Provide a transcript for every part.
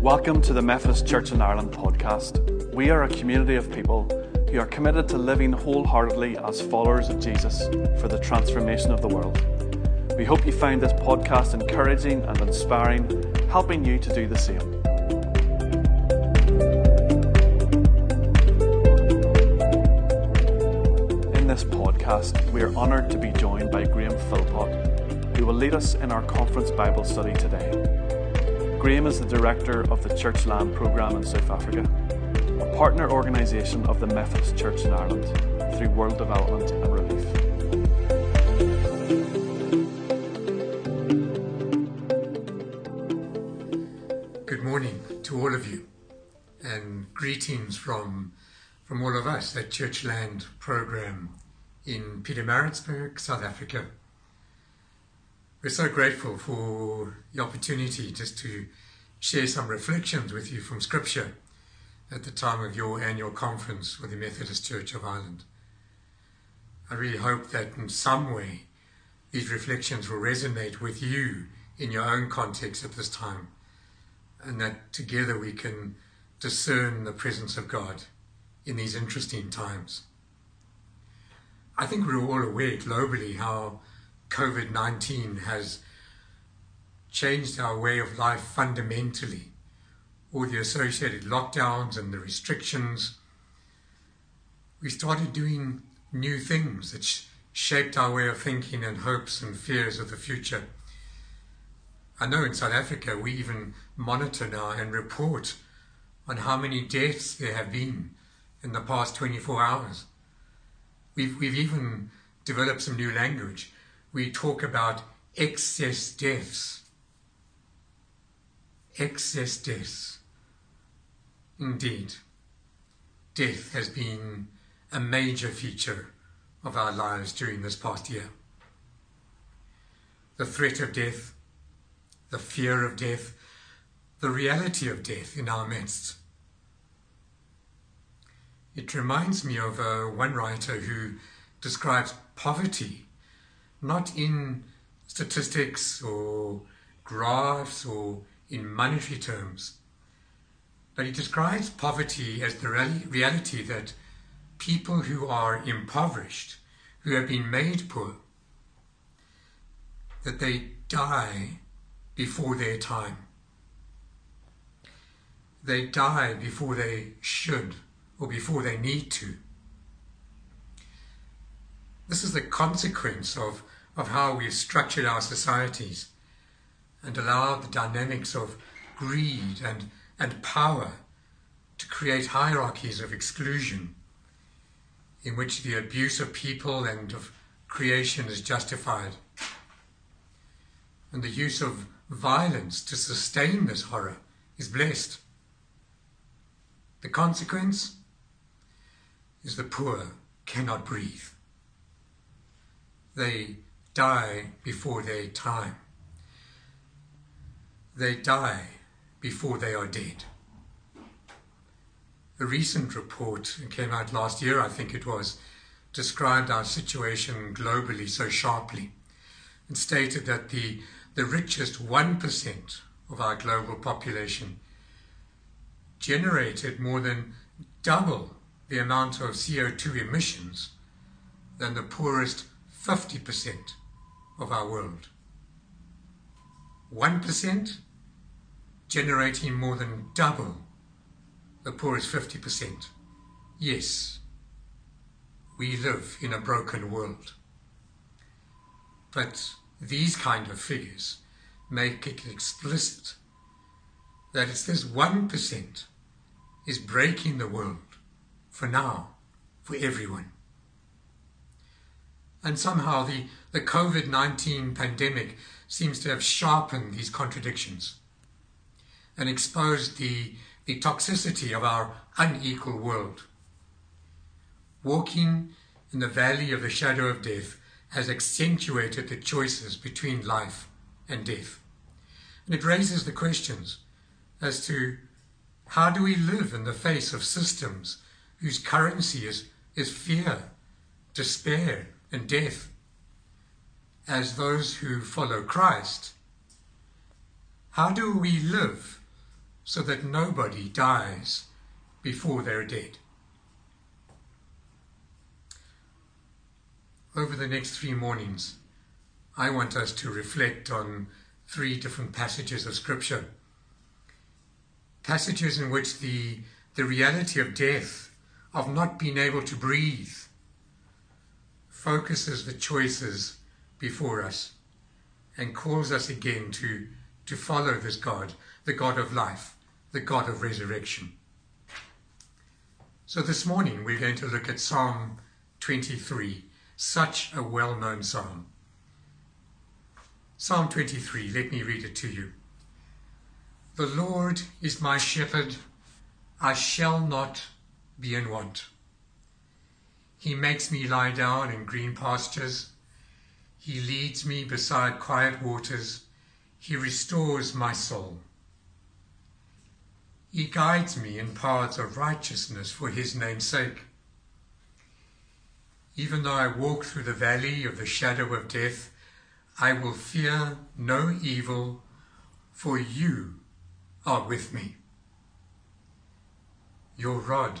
Welcome to the Methodist Church in Ireland podcast. We are a community of people who are committed to living wholeheartedly as followers of Jesus for the transformation of the world. We hope you find this podcast encouraging and inspiring, helping you to do the same. Podcast, we are honoured to be joined by Graham Philpott, who will lead us in our conference Bible study today. Graham is the director of the Church Land Programme in South Africa, a partner organisation of the Methodist Church in Ireland through World Development and Relief. Good morning to all of you, and greetings from, from all of us at Churchland Programme in Pietermaritzburg, South Africa. We're so grateful for the opportunity just to share some reflections with you from Scripture at the time of your annual conference with the Methodist Church of Ireland. I really hope that in some way these reflections will resonate with you in your own context at this time, and that together we can discern the presence of God in these interesting times. I think we're all aware globally how COVID 19 has changed our way of life fundamentally. All the associated lockdowns and the restrictions. We started doing new things that sh- shaped our way of thinking and hopes and fears of the future. I know in South Africa we even monitor now and report on how many deaths there have been in the past 24 hours. We've, we've even developed some new language we talk about excess deaths. Excess deaths. Indeed, death has been a major feature of our lives during this past year. The threat of death, the fear of death, the reality of death in our midst. It reminds me of uh, one writer who describes poverty not in statistics or graphs or in monetary terms. But he describes poverty as the reality that people who are impoverished, who have been made poor, that they die before their time. They die before they should or before they need to. This is the consequence of, of how we've structured our societies and allowed the dynamics of greed and, and power to create hierarchies of exclusion in which the abuse of people and of creation is justified. And the use of violence to sustain this horror is blessed. The consequence is the poor cannot breathe they die before their time. They die before they are dead. A recent report came out last year, I think it was, described our situation globally so sharply and stated that the, the richest 1% of our global population generated more than double the amount of CO2 emissions than the poorest 50% of our world. 1% generating more than double the poorest 50%. Yes, we live in a broken world. But these kind of figures make it explicit that it's this 1% is breaking the world for now, for everyone. And somehow the, the COVID 19 pandemic seems to have sharpened these contradictions and exposed the, the toxicity of our unequal world. Walking in the valley of the shadow of death has accentuated the choices between life and death. And it raises the questions as to how do we live in the face of systems whose currency is, is fear despair, and death. As those who follow Christ, how do we live so that nobody dies before they're dead? Over the next three mornings, I want us to reflect on three different passages of Scripture. Passages in which the, the reality of death, of not being able to breathe, focuses the choices before us and calls us again to, to follow this God, the God of life, the God of resurrection. So this morning we're going to look at Psalm 23 such a well known psalm. Psalm 23, let me read it to you. The Lord is my shepherd, I shall not be in want. He makes me lie down in green pastures. He leads me beside quiet waters. He restores my soul. He guides me in paths of righteousness for his name's sake. Even though I walk through the valley of the shadow of death, I will fear no evil, for you are with me. Your rod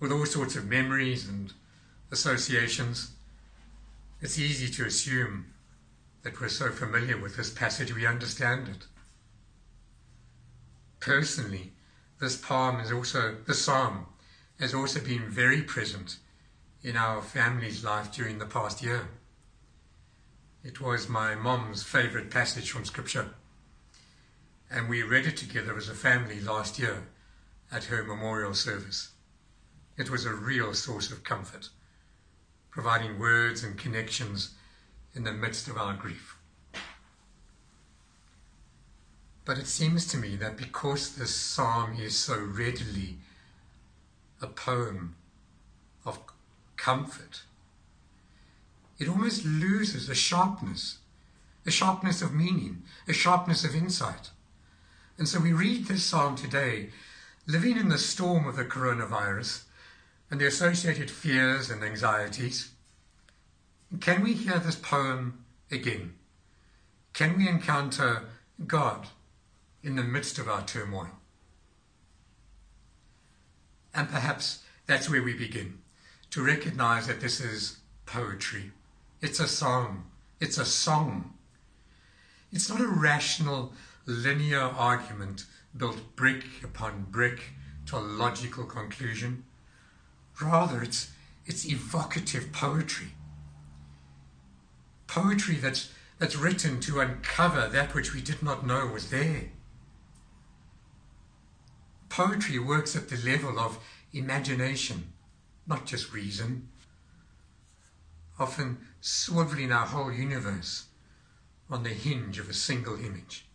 With all sorts of memories and associations. It's easy to assume that we're so familiar with this passage we understand it. Personally, this poem is also the psalm has also been very present in our family's life during the past year. It was my mom's favourite passage from Scripture, and we read it together as a family last year at her memorial service. It was a real source of comfort, providing words and connections in the midst of our grief. But it seems to me that because this psalm is so readily a poem of comfort, it almost loses a sharpness, a sharpness of meaning, a sharpness of insight. And so we read this psalm today, living in the storm of the coronavirus and the associated fears and anxieties. Can we hear this poem again? Can we encounter God in the midst of our turmoil? And perhaps that's where we begin to recognize that this is poetry. It's a song. It's a song. It's not a rational, linear argument built brick upon brick to a logical conclusion. Rather, it's, it's evocative poetry. Poetry that's, that's written to uncover that which we did not know was there. Poetry works at the level of imagination not just reason, often swiveling our whole universe on the hinge of a single image.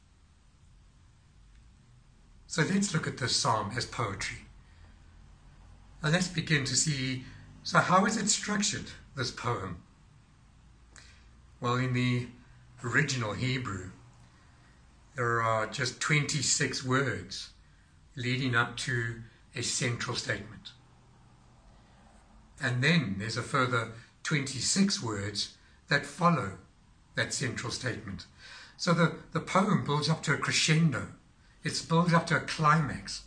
So let's look at this psalm as poetry. Let's begin to see so, how is it structured, this poem? Well, in the original Hebrew, there are just 26 words leading up to a central statement. And then there's a further 26 words that follow that central statement. So the, the poem builds up to a crescendo. It builds up to a climax,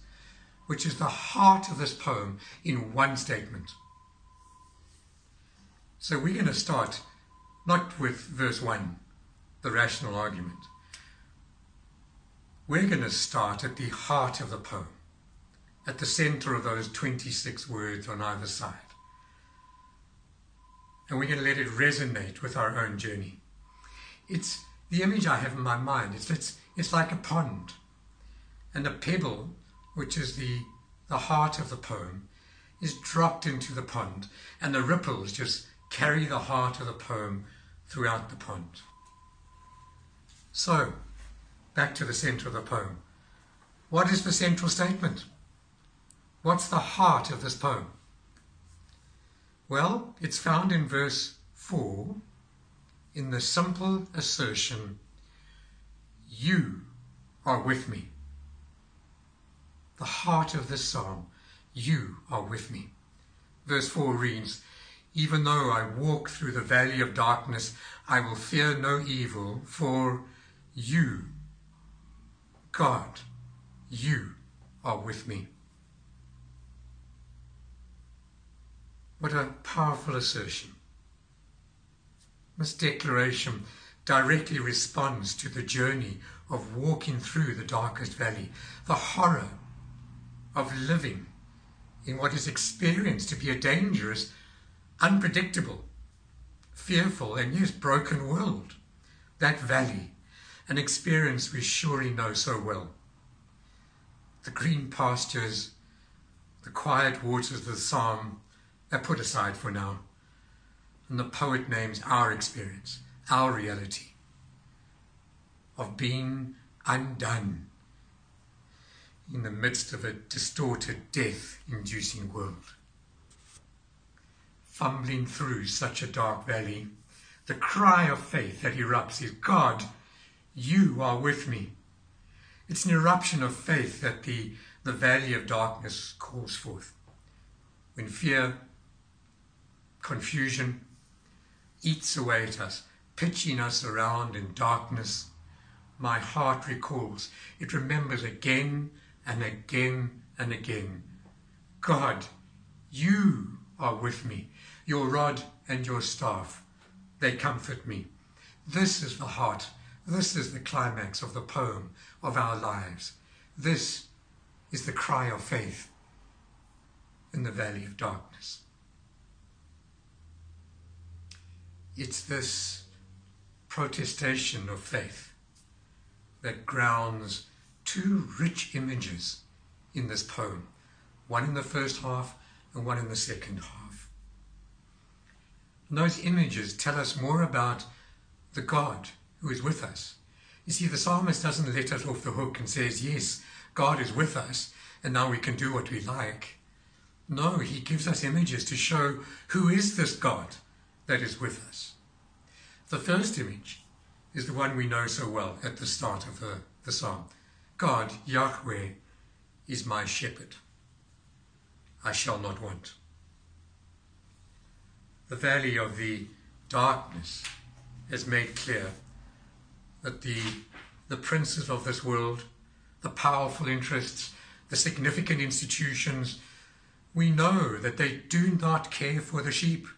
which is the heart of this poem in one statement. So we're going to start not with verse 1, the rational argument. We're going to start at the heart of the poem, at the center of those 26 words on either side and we're going to let it resonate with our own journey. It's the image I have in my mind. It's, it's, it's like a pond, and a pebble, which is the, the heart of the poem, is dropped into the pond, and the ripples just carry the heart of the poem throughout the pond. So, back to the center of the poem. What is the central statement? What's the heart of this poem? Well, it's found in verse 4 in the simple assertion, You are with me. The heart of this psalm, You are with me. Verse 4 reads, Even though I walk through the valley of darkness, I will fear no evil, for you, God, you are with me. What a powerful assertion. This declaration directly responds to the journey of walking through the darkest valley, the horror of living in what is experienced to be a dangerous, unpredictable, fearful, and yes, broken world. That valley, an experience we surely know so well. The green pastures, the quiet waters of the psalm, are put aside for now. And the poet names our experience, our reality of being undone in the midst of a distorted, death inducing world. Fumbling through such a dark valley, the cry of faith that erupts is God, you are with me. It's an eruption of faith that the, the valley of darkness calls forth. When fear, confusion eats away at us, pitching us around in darkness, my heart recalls. It remembers again and again and again. God, you are with me. Your rod and your staff, they comfort me. This is the heart. This is the climax of the poem of our lives. This is the cry of faith in the valley of darkness. It's this protestation of faith that grounds two rich images in this poem, one in the first half and one in the second half. And those images tell us more about the God who is with us. You see, the psalmist doesn't let us off the hook and says, yes, God is with us, and now we can do what we like. No, he gives us images to show who is this God that is with us. The first image is the one we know so well at the start of the, the psalm. God, Yahweh, is my shepherd. I shall not want. The valley of the darkness has made clear that the, the princes of this world, the powerful interests, the significant institutions, we know that they do not care for the sheep.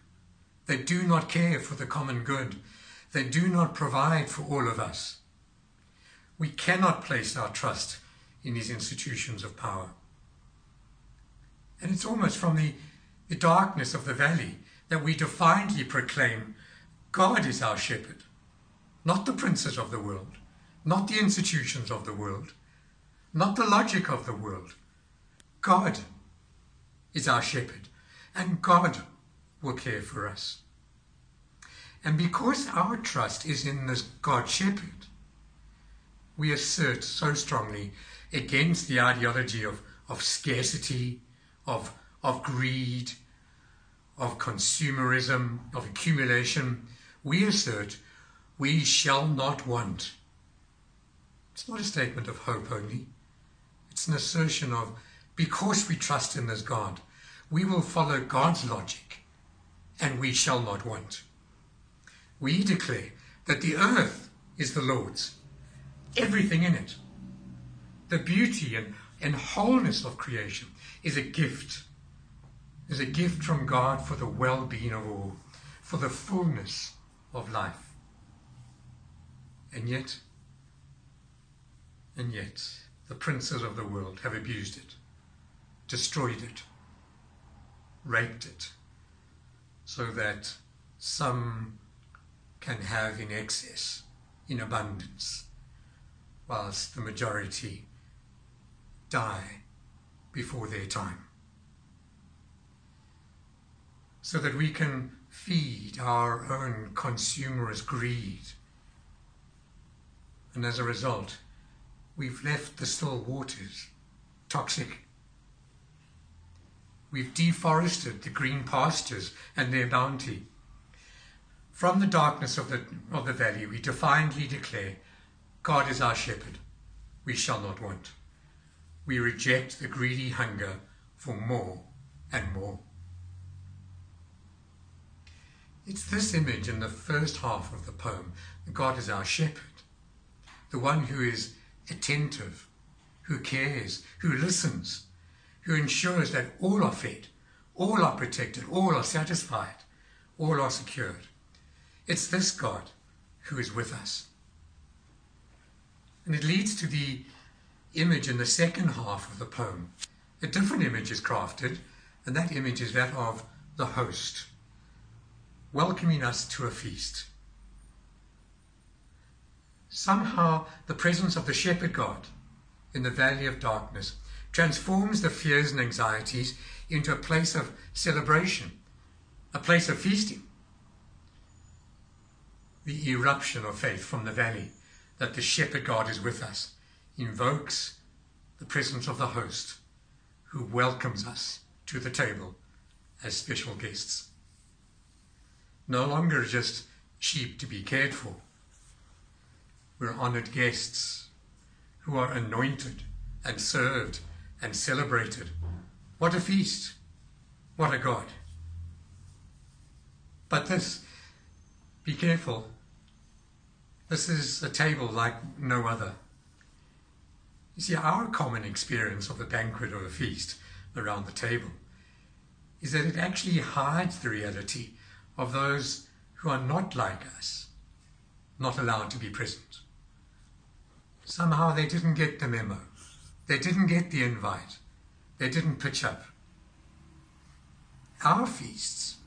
They do not care for the common good. They do not provide for all of us. We cannot place our trust in these institutions of power. And it's almost from the, the darkness of the valley that we defiantly proclaim God is our shepherd, not the princes of the world, not the institutions of the world, not the logic of the world. God is our shepherd, and God will care for us. And because our trust is in this God shepherd, we assert so strongly against the ideology of, of scarcity, of, of greed, of consumerism, of accumulation. We assert we shall not want. It's not a statement of hope only. It's an assertion of because we trust in this God, we will follow God's logic and we shall not want. We declare that the earth is the Lord's everything in it. The beauty and, and wholeness of creation is a gift. Is a gift from God for the well being of all, for the fullness of life. And yet, and yet, the princes of the world have abused it, destroyed it, raped it, so that some can have in excess, in abundance whilst the majority die before their time. So that we can feed our own consumerist greed. And as a result, we've left the still waters toxic. We've deforested the green pastures and their bounty. From the darkness of the, of the valley, we defiantly declare God is our shepherd. We shall not want. We reject the greedy hunger for more and more. It's this image in the first half of the poem God is our shepherd, the one who is attentive, who cares, who listens, who ensures that all are fed, all are protected, all are satisfied, all are secured. It's this God who is with us. And it leads to the image in the second half of the poem. A different image is crafted, and that image is that of the host, welcoming us to a feast. Somehow, the presence of the shepherd God in the valley of darkness transforms the fears and anxieties into a place of celebration, a place of feasting the eruption of faith from the valley that the shepherd God is with us invokes the presence of the host who welcomes us to the table as special guests. No longer just sheep to be cared for. We're honored guests who are anointed and served and celebrated. What a feast! What a God! But this, be careful, this is a table like no other. You see, our common experience of a banquet or a feast around the table is that it actually hides the reality of those who are not like us, not allowed to be present. Somehow they didn't get the memo. They didn't get the invite. They didn't pitch up. Our feasts,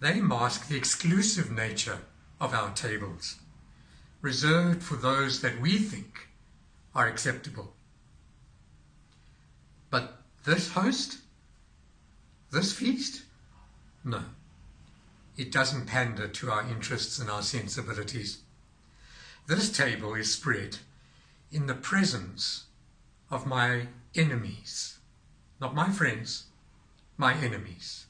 they mask the exclusive nature of our tables reserved for those that we think are acceptable. But this host, this feast, no. It doesn't pander to our interests and our sensibilities. This table is spread in the presence of my enemies, not my friends, my enemies,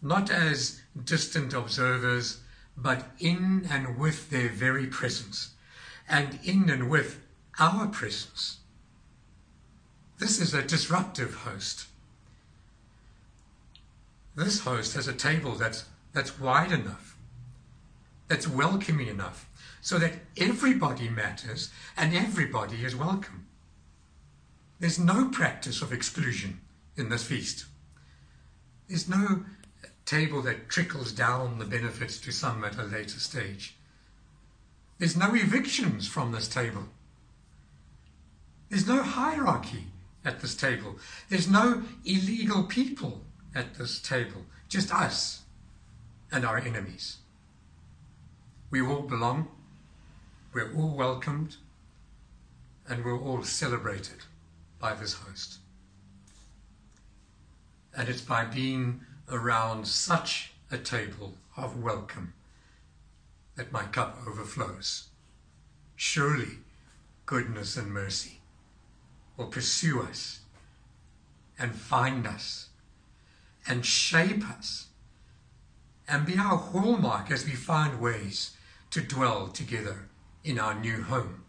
not as distant observers but in and with their very presence, and in and with our presence. This is a disruptive host. This host has a table that's, that's wide enough, that's welcoming enough, so that everybody matters and everybody is welcome. There's no practice of exclusion in this feast. There's no table that trickles down the benefits to some at a later stage. There's no evictions from this table. There's no hierarchy at this table. There's no illegal people at this table, just us and our enemies. We all belong, we're all welcomed, and we're all celebrated by this host. And it's by being around such a table of welcome that my cup overflows. Surely goodness and mercy will pursue us and find us and shape us and be our hallmark as we find ways to dwell together in our new home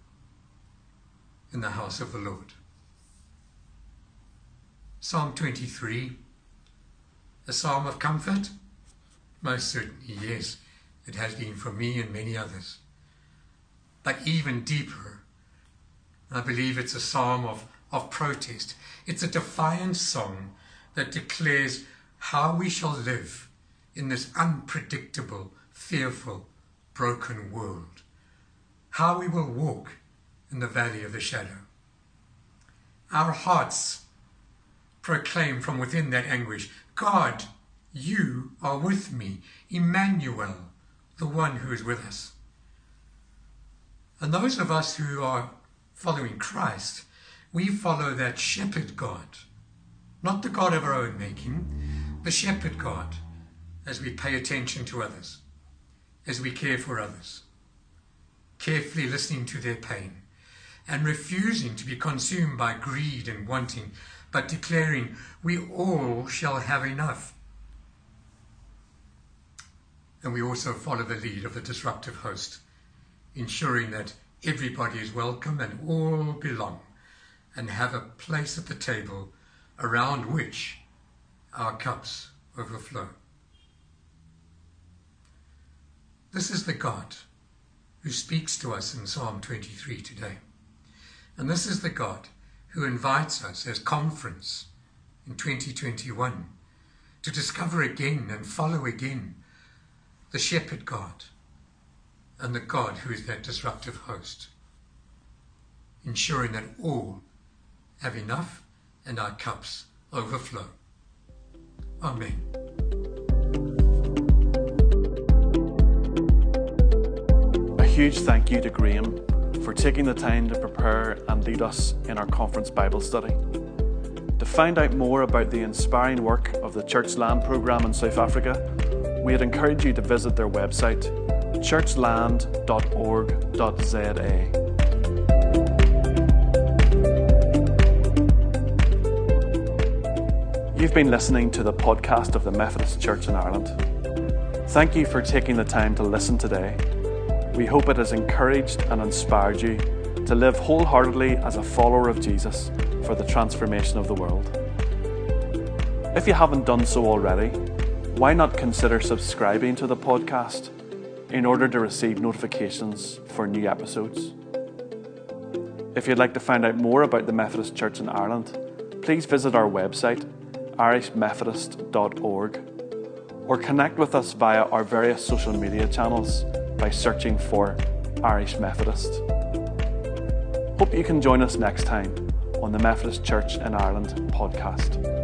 in the house of the Lord. Psalm 23 a psalm of comfort? Most certainly, yes. It has been for me and many others. But even deeper, I believe it's a psalm of, of protest. It's a defiant song that declares how we shall live in this unpredictable, fearful, broken world. How we will walk in the valley of the shadow. Our hearts proclaim from within that anguish God, you are with me, Emmanuel, the one who is with us. And those of us who are following Christ, we follow that shepherd God, not the God of our own making, the shepherd God. as we pay attention to others, as we care for others, carefully listening to their pain, and refusing to be consumed by greed and wanting, but declaring, We all shall have enough. And we also follow the lead of the disruptive host, ensuring that everybody is welcome and all belong and have a place at the table around which our cups overflow. This is the God who speaks to us in Psalm 23 today. And this is the God who invites us as conference in 2021 to discover again and follow again the shepherd God and the God who is that disruptive host, ensuring that all have enough and our cups overflow. Amen. A huge thank you to Graham for taking the time to prepare and lead us in our conference Bible study. To find out more about the inspiring work of the Church Land programme in South Africa, we'd encourage you to visit their website churchland.org.za. You've been listening to the podcast of the Methodist Church in Ireland. Thank you for taking the time to listen today. We hope it has encouraged and inspired you to live wholeheartedly as a follower of Jesus for the transformation of the world. If you haven't done so already, why not consider subscribing to the podcast in order to receive notifications for new episodes? If you'd like to find out more about the Methodist Church in Ireland, please visit our website, irishmethodist.org, or connect with us via our various social media channels by searching for Irish Methodist. Hope you can join us next time on the Methodist Church in Ireland podcast.